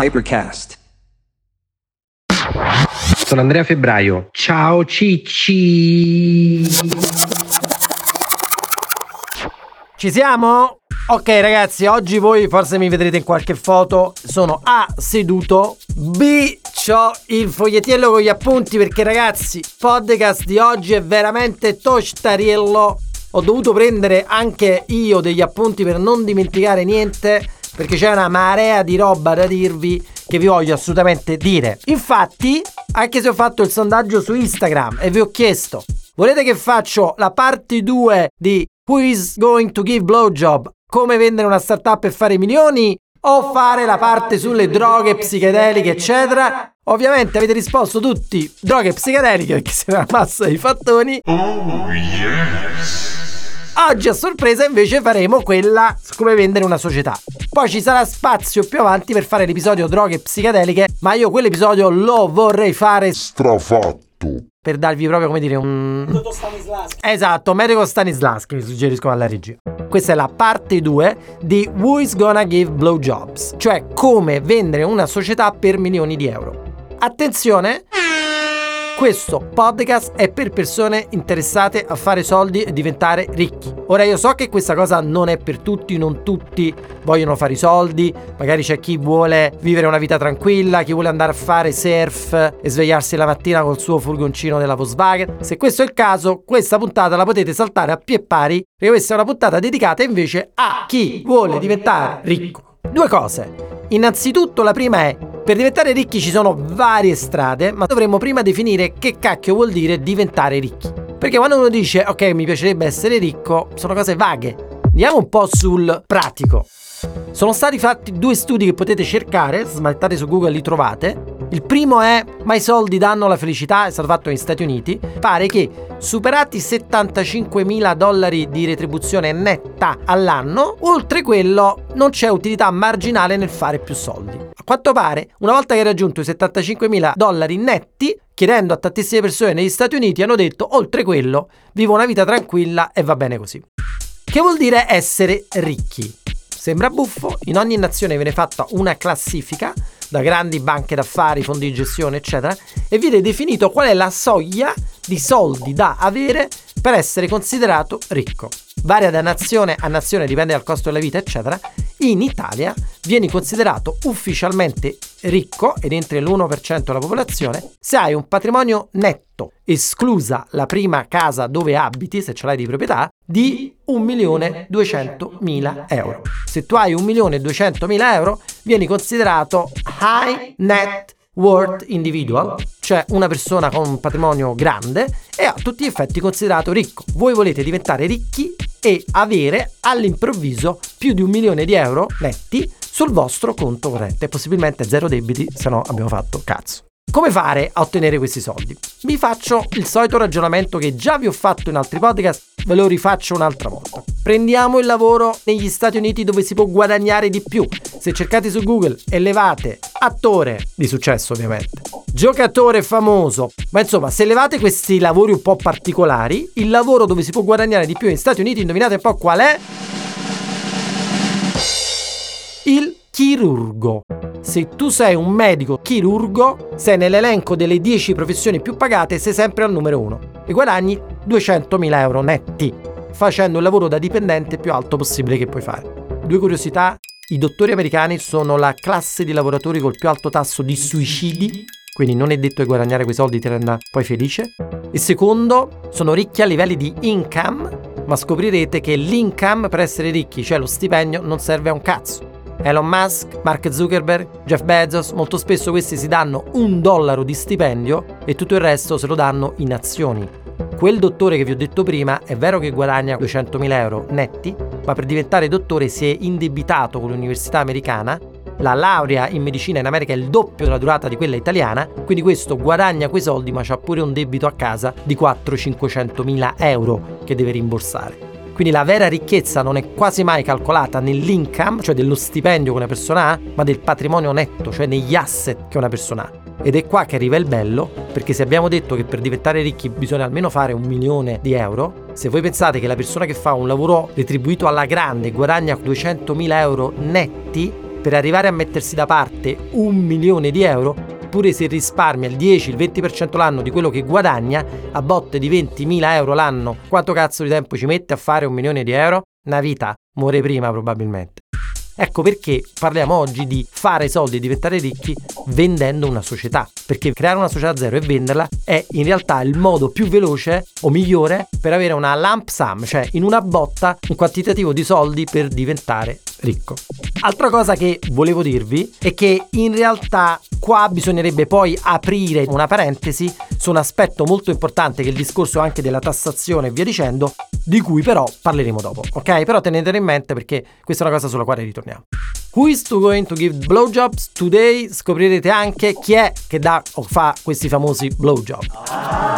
Hypercast. Sono Andrea Febbraio. Ciao Cicci. Ci siamo? Ok ragazzi, oggi voi forse mi vedrete in qualche foto. Sono A seduto, B ho il fogliettiello con gli appunti perché ragazzi, il podcast di oggi è veramente tostarello. Ho dovuto prendere anche io degli appunti per non dimenticare niente perché c'è una marea di roba da dirvi che vi voglio assolutamente dire. Infatti, anche se ho fatto il sondaggio su Instagram e vi ho chiesto, volete che faccio la parte 2 di Who is going to give blowjob? Come vendere una startup e fare milioni? O fare la parte sulle droghe psichedeliche, eccetera? Ovviamente avete risposto tutti droghe psichedeliche perché siete una massa di fattoni. Oh yes! Oggi a sorpresa invece faremo quella su come vendere una società. Poi ci sarà spazio più avanti per fare l'episodio droghe psichedeliche, ma io quell'episodio lo vorrei fare strafatto. Per darvi proprio come dire un... Metodo Stanislaschi. Esatto, medico Stanislaschi mi suggeriscono alla regia. Questa è la parte 2 di Who is Gonna Give Blowjobs, cioè come vendere una società per milioni di euro. Attenzione! Questo podcast è per persone interessate a fare soldi e diventare ricchi. Ora io so che questa cosa non è per tutti, non tutti vogliono fare i soldi, magari c'è chi vuole vivere una vita tranquilla, chi vuole andare a fare surf e svegliarsi la mattina col suo furgoncino della Volkswagen. Se questo è il caso, questa puntata la potete saltare a pie pari, perché questa è una puntata dedicata invece a chi vuole diventare ricco. Due cose. Innanzitutto la prima è per diventare ricchi ci sono varie strade, ma dovremmo prima definire che cacchio vuol dire diventare ricchi. Perché quando uno dice ok mi piacerebbe essere ricco, sono cose vaghe. Andiamo un po' sul pratico. Sono stati fatti due studi che potete cercare, smaltate su Google li trovate. Il primo è Ma i soldi danno la felicità, è stato fatto negli Stati Uniti. Pare che superati 75 mila dollari di retribuzione netta all'anno, oltre quello non c'è utilità marginale nel fare più soldi. A quanto pare, una volta che hai raggiunto i 75 mila dollari netti, chiedendo a tantissime persone negli Stati Uniti, hanno detto oltre quello vivo una vita tranquilla e va bene così. Che vuol dire essere ricchi? Sembra buffo, in ogni nazione viene fatta una classifica da grandi banche d'affari, fondi di gestione, eccetera, e viene definito qual è la soglia di soldi da avere per essere considerato ricco. Varia da nazione a nazione, dipende dal costo della vita, eccetera. In Italia vieni considerato ufficialmente ricco ed entri l'1% della popolazione se hai un patrimonio netto, esclusa la prima casa dove abiti, se ce l'hai di proprietà, di 1.200.000 euro. Se tu hai 1.200.000 euro, vieni considerato high net worth individual, cioè una persona con un patrimonio grande e a tutti gli effetti considerato ricco. Voi volete diventare ricchi e avere all'improvviso più di un milione di euro netti sul vostro conto corrente, possibilmente zero debiti, se no abbiamo fatto cazzo. Come fare a ottenere questi soldi? Vi faccio il solito ragionamento che già vi ho fatto in altri podcast, ve lo rifaccio un'altra volta. Prendiamo il lavoro negli Stati Uniti dove si può guadagnare di più. Se cercate su Google e levate attore di successo ovviamente, giocatore famoso, ma insomma se levate questi lavori un po' particolari, il lavoro dove si può guadagnare di più negli Stati Uniti, indovinate un po' qual è? Il chirurgo. Se tu sei un medico chirurgo, sei nell'elenco delle 10 professioni più pagate, sei sempre al numero 1 e guadagni 200.000 euro netti, facendo il lavoro da dipendente più alto possibile che puoi fare. Due curiosità, i dottori americani sono la classe di lavoratori col più alto tasso di suicidi, quindi non è detto che guadagnare quei soldi ti renda poi felice. E secondo, sono ricchi a livelli di income, ma scoprirete che l'income per essere ricchi, cioè lo stipendio, non serve a un cazzo. Elon Musk, Mark Zuckerberg, Jeff Bezos, molto spesso questi si danno un dollaro di stipendio e tutto il resto se lo danno in azioni. Quel dottore che vi ho detto prima è vero che guadagna 200.000 euro netti, ma per diventare dottore si è indebitato con l'università americana la laurea in medicina in America è il doppio della durata di quella italiana, quindi questo guadagna quei soldi ma c'ha pure un debito a casa di 400-500 mila euro che deve rimborsare. Quindi la vera ricchezza non è quasi mai calcolata nell'income, cioè dello stipendio che una persona ha, ma del patrimonio netto, cioè negli asset che una persona ha. Ed è qua che arriva il bello, perché se abbiamo detto che per diventare ricchi bisogna almeno fare un milione di euro, se voi pensate che la persona che fa un lavoro retribuito alla grande guadagna 200.000 euro netti, per arrivare a mettersi da parte un milione di euro, pure se risparmia il 10, il 20% l'anno di quello che guadagna, a botte di 20.000 euro l'anno, quanto cazzo di tempo ci mette a fare un milione di euro? Una vita, muore prima probabilmente. Ecco perché parliamo oggi di fare soldi e diventare ricchi vendendo una società, perché creare una società zero e venderla è in realtà il modo più veloce o migliore per avere una lump sum, cioè in una botta un quantitativo di soldi per diventare ricco. Altra cosa che volevo dirvi è che in realtà qua bisognerebbe poi aprire una parentesi su un aspetto molto importante che è il discorso anche della tassazione e via dicendo, di cui però parleremo dopo, ok? Però tenetelo in mente perché questa è una cosa sulla quale ritorniamo. Who is to going to give blowjobs? Today scoprirete anche chi è che dà o fa questi famosi blowjob.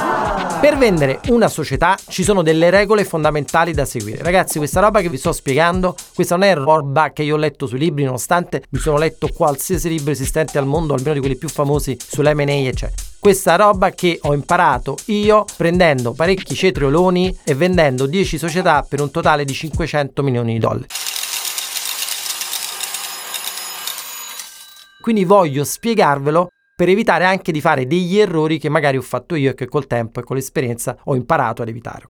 Per vendere una società ci sono delle regole fondamentali da seguire. Ragazzi, questa roba che vi sto spiegando, questa non è roba che io ho letto sui libri, nonostante mi sono letto qualsiasi libro esistente al mondo, almeno di quelli più famosi sull'M&A, eccetera questa roba che ho imparato io prendendo parecchi cetrioloni e vendendo 10 società per un totale di 500 milioni di dollari. Quindi voglio spiegarvelo per evitare anche di fare degli errori che magari ho fatto io e che col tempo e con l'esperienza ho imparato ad evitare.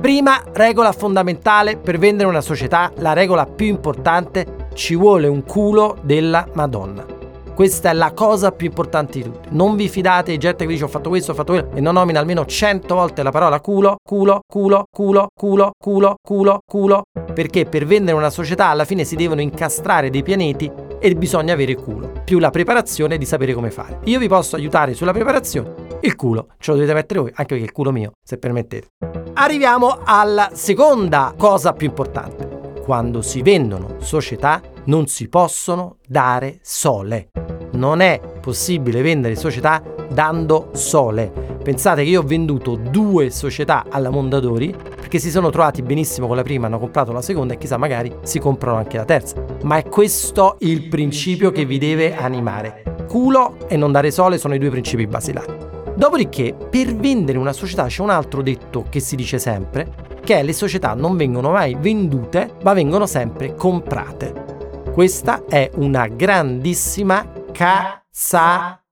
Prima regola fondamentale per vendere una società, la regola più importante, ci vuole un culo della Madonna. Questa è la cosa più importante di tutti. Non vi fidate di gente che dice ho fatto questo, ho fatto quello e non nomina almeno 100 volte la parola culo, culo, culo, culo, culo, culo, culo, culo. Perché per vendere una società alla fine si devono incastrare dei pianeti e bisogna avere il culo, più la preparazione di sapere come fare. Io vi posso aiutare sulla preparazione, il culo ce lo dovete mettere voi, anche perché il culo mio, se permettete. Arriviamo alla seconda cosa più importante. Quando si vendono società non si possono dare sole. Non è possibile vendere società dando sole. Pensate che io ho venduto due società alla Mondadori perché si sono trovati benissimo con la prima, hanno comprato la seconda e chissà magari si comprano anche la terza. Ma è questo il principio che vi deve animare. Culo e non dare sole sono i due principi basilari. Dopodiché, per vendere una società c'è un altro detto che si dice sempre, che le società non vengono mai vendute, ma vengono sempre comprate. Questa è una grandissima cazzata.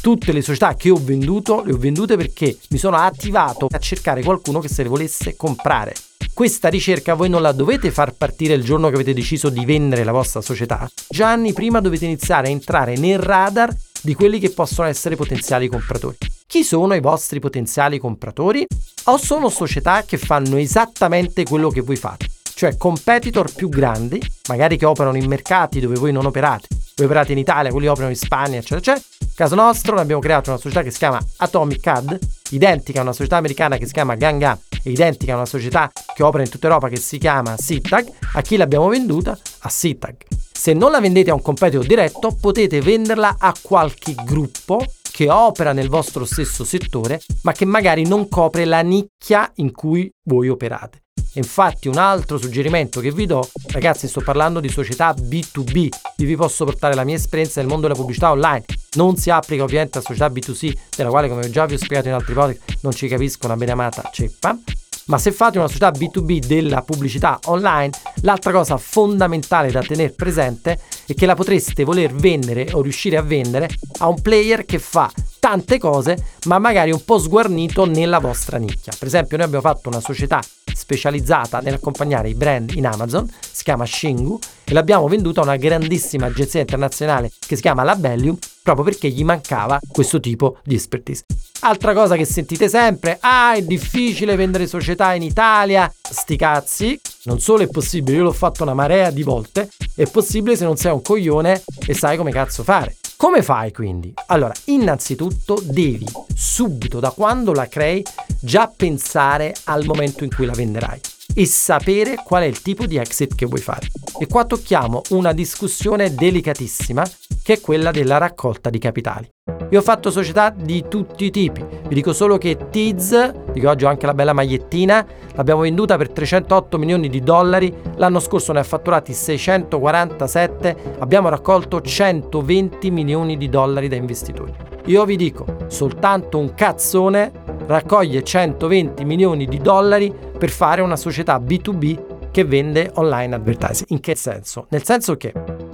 Tutte le società che ho venduto le ho vendute perché mi sono attivato a cercare qualcuno che se le volesse comprare. Questa ricerca voi non la dovete far partire il giorno che avete deciso di vendere la vostra società. Già anni prima dovete iniziare a entrare nel radar di quelli che possono essere potenziali compratori. Chi sono i vostri potenziali compratori? O sono società che fanno esattamente quello che voi fate? Cioè competitor più grandi, magari che operano in mercati dove voi non operate. Operate in Italia, quelli operano in Spagna, eccetera, eccetera. Caso nostro, abbiamo creato una società che si chiama Atomic CAD, identica a una società americana che si chiama Ganga identica a una società che opera in tutta Europa che si chiama SITAG. A chi l'abbiamo venduta? A SITAG. Se non la vendete a un competitor diretto, potete venderla a qualche gruppo che opera nel vostro stesso settore, ma che magari non copre la nicchia in cui voi operate. Infatti un altro suggerimento che vi do, ragazzi sto parlando di società B2B, io vi posso portare la mia esperienza nel mondo della pubblicità online, non si applica ovviamente a società B2C, della quale come già vi ho spiegato in altri podcast non ci capisco una bene amata ceppa, ma se fate una società B2B della pubblicità online, l'altra cosa fondamentale da tenere presente è che la potreste voler vendere o riuscire a vendere a un player che fa tante cose, ma magari un po' sguarnito nella vostra nicchia. Per esempio, noi abbiamo fatto una società specializzata nell'accompagnare i brand in Amazon, si chiama Shingu, e l'abbiamo venduta a una grandissima agenzia internazionale che si chiama Labellium, proprio perché gli mancava questo tipo di expertise. Altra cosa che sentite sempre, ah è difficile vendere società in Italia, sti cazzi, non solo è possibile, io l'ho fatto una marea di volte, è possibile se non sei un coglione e sai come cazzo fare. Come fai quindi? Allora, innanzitutto devi subito da quando la crei già pensare al momento in cui la venderai e sapere qual è il tipo di exit che vuoi fare. E qua tocchiamo una discussione delicatissima che è quella della raccolta di capitali. Io ho fatto società di tutti i tipi, vi dico solo che Tiz, di cui oggi ho anche la bella magliettina, l'abbiamo venduta per 308 milioni di dollari, l'anno scorso ne ha fatturati 647, abbiamo raccolto 120 milioni di dollari da investitori. Io vi dico, soltanto un cazzone raccoglie 120 milioni di dollari per fare una società B2B che vende online advertising. In che senso? Nel senso che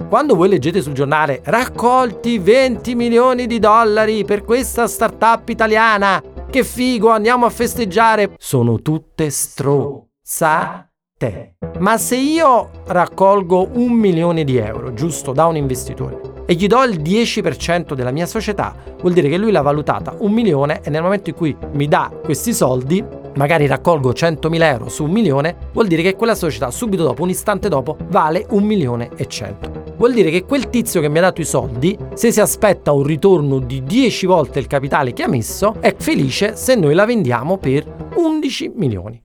Quando voi leggete sul giornale raccolti 20 milioni di dollari per questa startup italiana, che figo, andiamo a festeggiare, sono tutte strozzate. Ma se io raccolgo un milione di euro, giusto, da un investitore, e gli do il 10% della mia società, vuol dire che lui l'ha valutata un milione e nel momento in cui mi dà questi soldi, magari raccolgo 100.000 euro su un milione, vuol dire che quella società subito dopo, un istante dopo, vale un milione e 100. Vuol dire che quel tizio che mi ha dato i soldi, se si aspetta un ritorno di 10 volte il capitale che ha messo, è felice se noi la vendiamo per 11 milioni.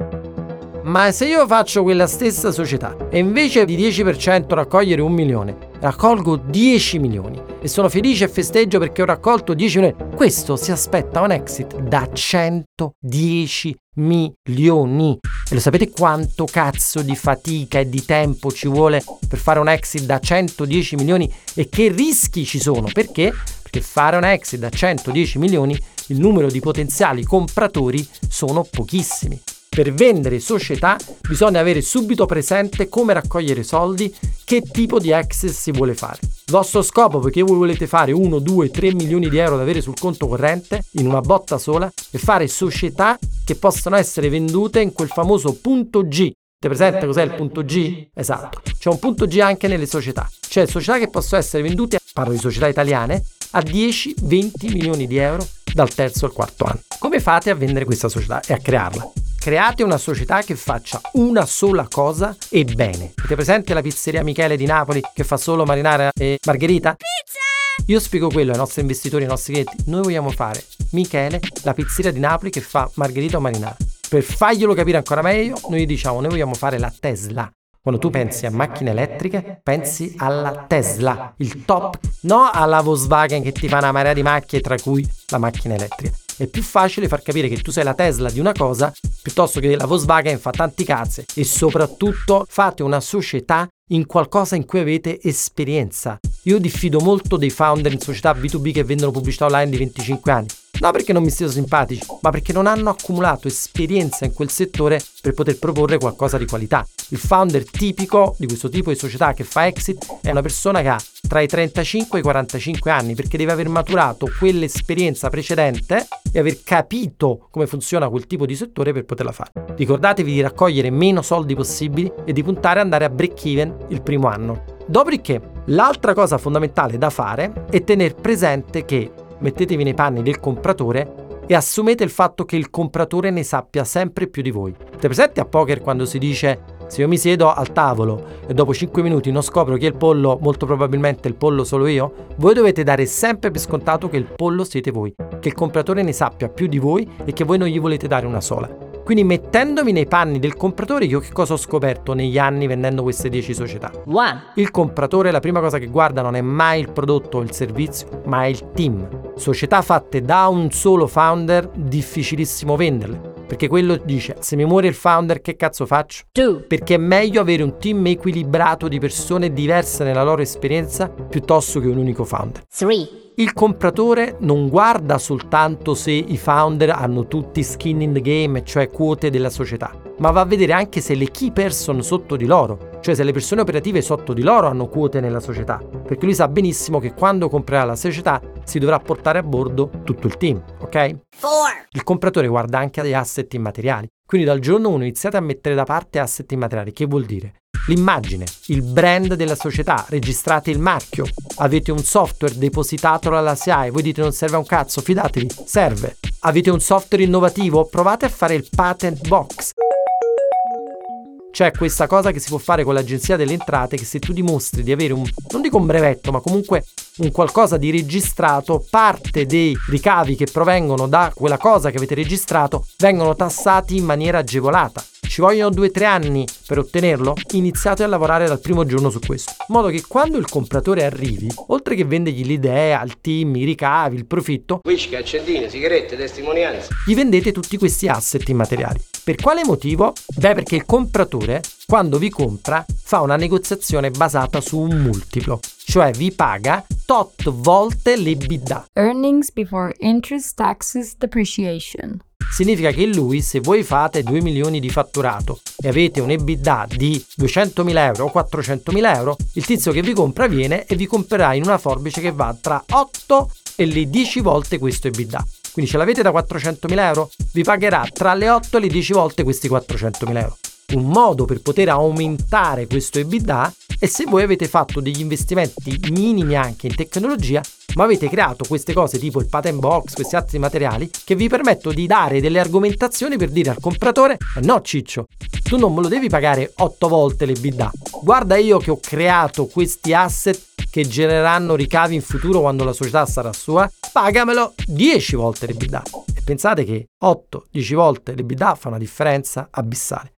Ma se io faccio quella stessa società e invece di 10% raccogliere un milione, raccolgo 10 milioni e sono felice e festeggio perché ho raccolto 10 milioni, questo si aspetta un exit da 110 milioni. E lo sapete quanto cazzo di fatica e di tempo ci vuole per fare un exit da 110 milioni e che rischi ci sono? Perché? Perché fare un exit da 110 milioni il numero di potenziali compratori sono pochissimi. Per vendere società bisogna avere subito presente come raccogliere soldi, che tipo di exit si vuole fare. Il vostro scopo, perché voi volete fare 1, 2, 3 milioni di euro da avere sul conto corrente in una botta sola, è fare società che possano essere vendute in quel famoso punto G. Ti presente cos'è il punto G? Esatto. C'è un punto G anche nelle società. Cioè società che possono essere vendute, parlo di società italiane, a 10-20 milioni di euro dal terzo al quarto anno. Come fate a vendere questa società e a crearla? Create una società che faccia una sola cosa e bene. Avete presente la pizzeria Michele di Napoli che fa solo marinara e margherita? Pizza! Io spiego quello ai nostri investitori, ai nostri clienti. Noi vogliamo fare Michele, la pizzeria di Napoli che fa margherita o marinara. Per farglielo capire ancora meglio, noi diciamo noi vogliamo fare la Tesla. Quando tu pensi a macchine elettriche, pensi alla Tesla, il top, no alla Volkswagen che ti fa una marea di macchine, tra cui la macchina elettrica è più facile far capire che tu sei la Tesla di una cosa piuttosto che la Volkswagen fa tanti cazzi e soprattutto fate una società in qualcosa in cui avete esperienza. Io diffido molto dei founder in società B2B che vendono pubblicità online di 25 anni. Non perché non mi stiano simpatici, ma perché non hanno accumulato esperienza in quel settore per poter proporre qualcosa di qualità. Il founder tipico di questo tipo di società che fa exit è una persona che ha tra i 35 e i 45 anni perché deve aver maturato quell'esperienza precedente e aver capito come funziona quel tipo di settore per poterla fare. Ricordatevi di raccogliere meno soldi possibili e di puntare ad andare a break even il primo anno. Dopodiché, l'altra cosa fondamentale da fare è tenere presente che mettetevi nei panni del compratore e assumete il fatto che il compratore ne sappia sempre più di voi. Siete presenti a poker quando si dice se io mi siedo al tavolo e dopo 5 minuti non scopro chi è il pollo, molto probabilmente il pollo sono io, voi dovete dare sempre per scontato che il pollo siete voi, che il compratore ne sappia più di voi e che voi non gli volete dare una sola. Quindi mettendomi nei panni del compratore, io che cosa ho scoperto negli anni vendendo queste 10 società? One. Il compratore la prima cosa che guarda non è mai il prodotto o il servizio, ma è il team. Società fatte da un solo founder, difficilissimo venderle. Perché quello dice, se mi muore il founder che cazzo faccio? Two. Perché è meglio avere un team equilibrato di persone diverse nella loro esperienza piuttosto che un unico founder. Three. Il compratore non guarda soltanto se i founder hanno tutti skin in the game, cioè quote della società, ma va a vedere anche se le key person sotto di loro, cioè se le persone operative sotto di loro hanno quote nella società, perché lui sa benissimo che quando comprerà la società si dovrà portare a bordo tutto il team, ok? Four. Il compratore guarda anche agli asset immateriali, quindi dal giorno 1 iniziate a mettere da parte asset immateriali, che vuol dire? l'immagine, il brand della società, registrate il marchio, avete un software depositatelo alla SIAE, voi dite non serve a un cazzo, fidatevi, serve. Avete un software innovativo, provate a fare il patent box. C'è questa cosa che si può fare con l'agenzia delle entrate che se tu dimostri di avere un, non dico un brevetto, ma comunque un qualcosa di registrato, parte dei ricavi che provengono da quella cosa che avete registrato vengono tassati in maniera agevolata. Ci vogliono 2-3 anni per ottenerlo? Iniziate a lavorare dal primo giorno su questo. In modo che quando il compratore arrivi, oltre che vendergli l'idea, il team, i ricavi, il profitto, whisky, accendine, sigarette, testimonianze, gli vendete tutti questi asset immateriali. Per quale motivo? Beh, perché il compratore, quando vi compra, fa una negoziazione basata su un multiplo, cioè vi paga tot volte l'EBITDA. Earnings before interest, taxes, depreciation. Significa che lui, se voi fate 2 milioni di fatturato e avete un EBITDA di 200.000 euro o 400.000 euro, il tizio che vi compra viene e vi comprerà in una forbice che va tra 8 e le 10 volte questo EBITDA. Quindi ce l'avete da 400.000 euro, vi pagherà tra le 8 e le 10 volte questi 400.000 euro. Un modo per poter aumentare questo EBITDA è se voi avete fatto degli investimenti minimi anche in tecnologia, ma avete creato queste cose tipo il patent box, questi altri materiali che vi permettono di dare delle argomentazioni per dire al compratore eh no ciccio, tu non me lo devi pagare 8 volte l'EBITDA. Guarda io che ho creato questi asset che genereranno ricavi in futuro quando la società sarà sua, pagamelo 10 volte l'EBITDA. E pensate che 8-10 volte l'EBITDA fa una differenza abissale.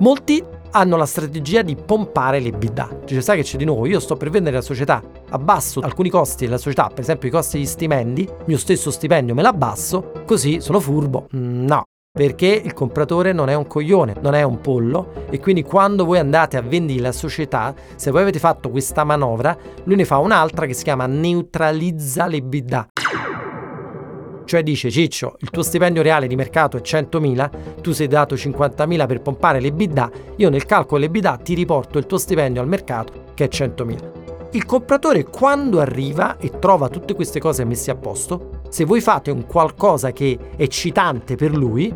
Molti hanno la strategia di pompare le bidà. Cioè, sai che c'è di nuovo? Io sto per vendere la società, abbasso alcuni costi della società, per esempio i costi degli stipendi, mio stesso stipendio me l'abbasso, così sono furbo. Mm, no, perché il compratore non è un coglione, non è un pollo e quindi quando voi andate a vendere la società, se voi avete fatto questa manovra, lui ne fa un'altra che si chiama neutralizza le bidà. Cioè dice Ciccio, il tuo stipendio reale di mercato è 100.000, tu sei dato 50.000 per pompare le bidà, io nel calcolo delle bidà ti riporto il tuo stipendio al mercato che è 100.000. Il compratore quando arriva e trova tutte queste cose messe a posto, se voi fate un qualcosa che è eccitante per lui,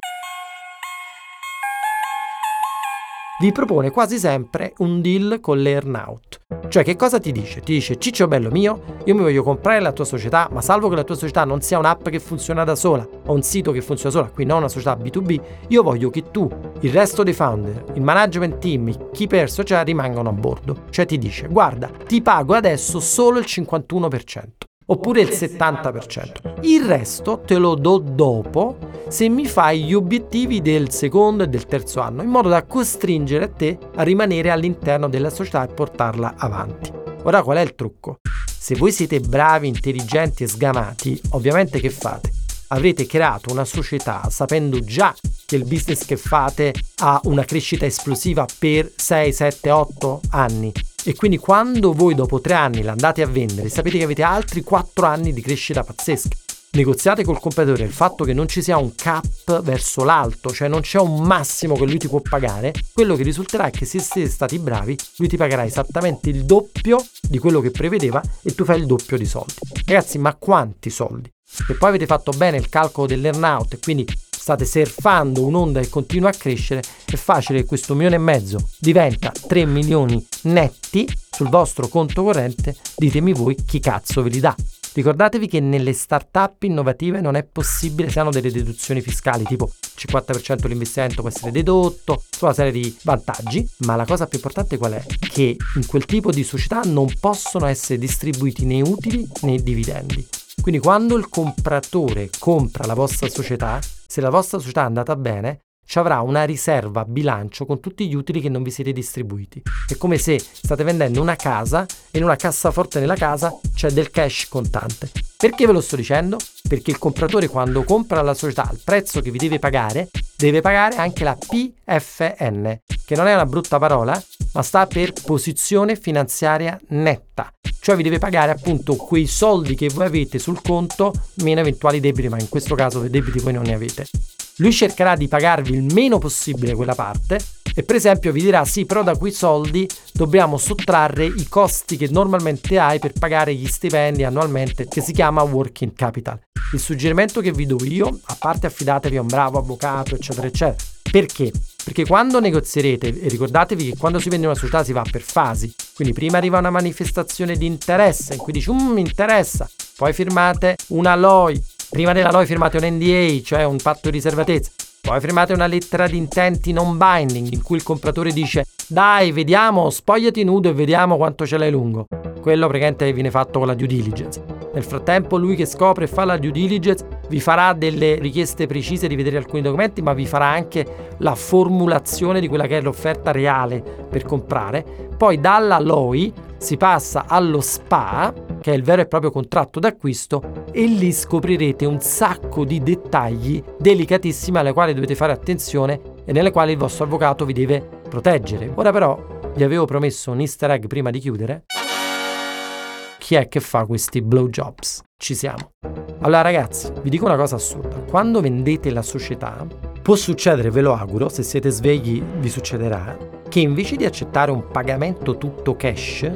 vi propone quasi sempre un deal con l'earnout. Cioè che cosa ti dice? Ti dice Ciccio bello mio, io mi voglio comprare la tua società, ma salvo che la tua società non sia un'app che funziona da sola o un sito che funziona sola, quindi non una società B2B, io voglio che tu, il resto dei founder, il management team, i key person, cioè rimangano a bordo. Cioè ti dice guarda, ti pago adesso solo il 51% oppure il 70%. Il resto te lo do dopo se mi fai gli obiettivi del secondo e del terzo anno, in modo da costringere te a rimanere all'interno della società e portarla avanti. Ora qual è il trucco? Se voi siete bravi, intelligenti e sgamati, ovviamente che fate? Avrete creato una società sapendo già che il business che fate ha una crescita esplosiva per 6, 7, 8 anni e quindi quando voi dopo tre anni l'andate a vendere, sapete che avete altri quattro anni di crescita pazzesca. Negoziate col compratore il fatto che non ci sia un cap verso l'alto, cioè non c'è un massimo che lui ti può pagare, quello che risulterà è che se siete stati bravi, lui ti pagherà esattamente il doppio di quello che prevedeva e tu fai il doppio di soldi. Ragazzi, ma quanti soldi? Se poi avete fatto bene il calcolo dell'earnout e quindi state surfando un'onda che continua a crescere, è facile che questo milione e mezzo diventa 3 milioni netti sul vostro conto corrente, ditemi voi chi cazzo ve li dà. Ricordatevi che nelle start-up innovative non è possibile, se hanno delle deduzioni fiscali, tipo il 50% dell'investimento può essere dedotto, tutta una serie di vantaggi, ma la cosa più importante qual è? Che in quel tipo di società non possono essere distribuiti né utili né dividendi. Quindi quando il compratore compra la vostra società, se la vostra società è andata bene, ci avrà una riserva bilancio con tutti gli utili che non vi siete distribuiti. È come se state vendendo una casa e in una cassaforte nella casa c'è del cash contante. Perché ve lo sto dicendo? Perché il compratore quando compra la società al prezzo che vi deve pagare, deve pagare anche la PFN, che non è una brutta parola, ma sta per posizione finanziaria netta. Cioè vi deve pagare appunto quei soldi che voi avete sul conto meno eventuali debiti, ma in questo caso debiti voi non ne avete. Lui cercherà di pagarvi il meno possibile quella parte e per esempio vi dirà sì però da quei soldi dobbiamo sottrarre i costi che normalmente hai per pagare gli stipendi annualmente che si chiama working capital. Il suggerimento che vi do io, a parte affidatevi a un bravo avvocato eccetera eccetera, perché? Perché quando negozierete, e ricordatevi che quando si vende una società si va per fasi, quindi prima arriva una manifestazione di interesse in cui dici um, mi interessa, poi firmate una LOI, prima della LOI firmate un NDA, cioè un patto di riservatezza, poi firmate una lettera di intenti non binding in cui il compratore dice dai vediamo, spogliati nudo e vediamo quanto ce l'hai lungo. Quello praticamente viene fatto con la due diligence. Nel frattempo lui che scopre e fa la due diligence vi farà delle richieste precise di vedere alcuni documenti, ma vi farà anche la formulazione di quella che è l'offerta reale per comprare. Poi dalla LOI si passa allo SPA, che è il vero e proprio contratto d'acquisto, e lì scoprirete un sacco di dettagli delicatissimi alle quali dovete fare attenzione e nelle quali il vostro avvocato vi deve proteggere. Ora però vi avevo promesso un easter egg prima di chiudere chi è che fa questi blowjobs. Ci siamo. Allora ragazzi, vi dico una cosa assurda. Quando vendete la società, può succedere, ve lo auguro, se siete svegli vi succederà, che invece di accettare un pagamento tutto cash,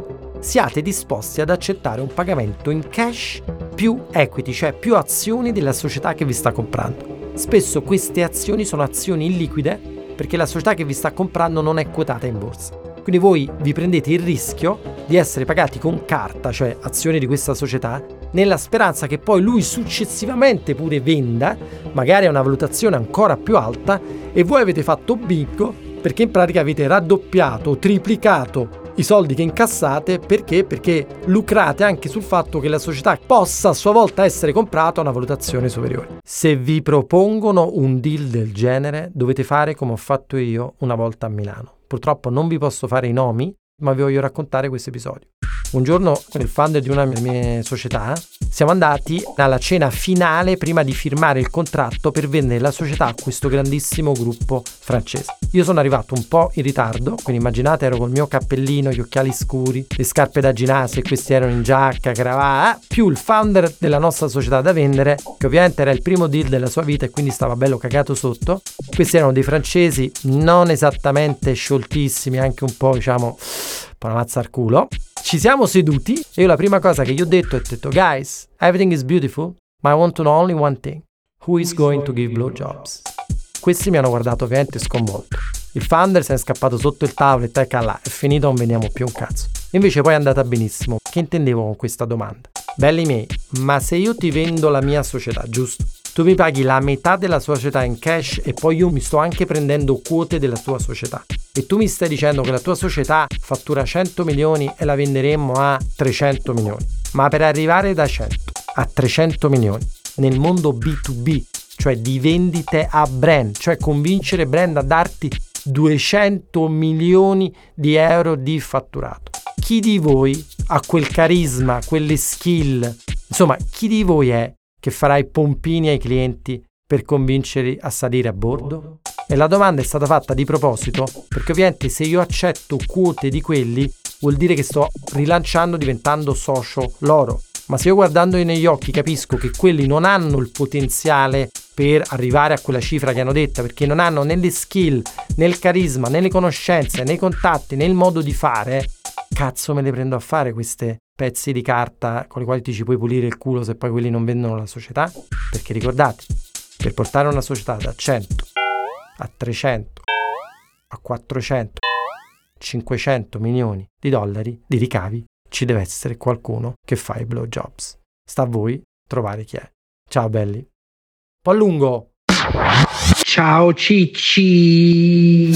siate disposti ad accettare un pagamento in cash più equity, cioè più azioni della società che vi sta comprando. Spesso queste azioni sono azioni illiquide perché la società che vi sta comprando non è quotata in borsa. Quindi voi vi prendete il rischio di essere pagati con carta, cioè azioni di questa società, nella speranza che poi lui successivamente pure venda, magari a una valutazione ancora più alta, e voi avete fatto bingo perché in pratica avete raddoppiato, triplicato i soldi che incassate perché? Perché lucrate anche sul fatto che la società possa a sua volta essere comprata a una valutazione superiore. Se vi propongono un deal del genere, dovete fare come ho fatto io una volta a Milano. Purtroppo non vi posso fare i nomi, ma vi voglio raccontare questo episodio. Un giorno con il founder di una delle mie società siamo andati alla cena finale prima di firmare il contratto per vendere la società a questo grandissimo gruppo francese. Io sono arrivato un po' in ritardo, quindi immaginate ero col mio cappellino, gli occhiali scuri, le scarpe da ginnasio e questi erano in giacca, cravatta, più il founder della nostra società da vendere, che ovviamente era il primo deal della sua vita e quindi stava bello cagato sotto. Questi erano dei francesi non esattamente scioltissimi, anche un po' diciamo una mazza al culo. Ci siamo seduti e io la prima cosa che gli ho detto è detto guys, everything is beautiful, ma I want to know only one thing. Who is going to give blowjobs? Questi mi hanno guardato ovviamente sconvolto. Il founder se ne è scappato sotto il tavolo e tecca là, è finito, non veniamo più un cazzo. Invece poi è andata benissimo. Che intendevo con questa domanda? Belli miei, ma se io ti vendo la mia società, giusto? Tu mi paghi la metà della società in cash e poi io mi sto anche prendendo quote della tua società. E tu mi stai dicendo che la tua società fattura 100 milioni e la venderemmo a 300 milioni. Ma per arrivare da 100 a 300 milioni nel mondo B2B, cioè di vendite a brand, cioè convincere brand a darti 200 milioni di euro di fatturato. Chi di voi ha quel carisma, quelle skill? Insomma, chi di voi è che farai pompini ai clienti per convincerli a salire a bordo? E la domanda è stata fatta di proposito perché ovviamente se io accetto quote di quelli vuol dire che sto rilanciando diventando socio loro. Ma se io guardandoli negli occhi capisco che quelli non hanno il potenziale per arrivare a quella cifra che hanno detta, perché non hanno né le skill, né il carisma, né le conoscenze, né i contatti, né il modo di fare, cazzo me le prendo a fare queste pezzi di carta con i quali ti ci puoi pulire il culo se poi quelli non vendono la società? Perché ricordate, per portare una società da 100 a 300 a 400 500 milioni di dollari di ricavi ci deve essere qualcuno che fa i blowjobs. Sta a voi trovare chi è. Ciao belli. Po' lungo. Ciao cicci.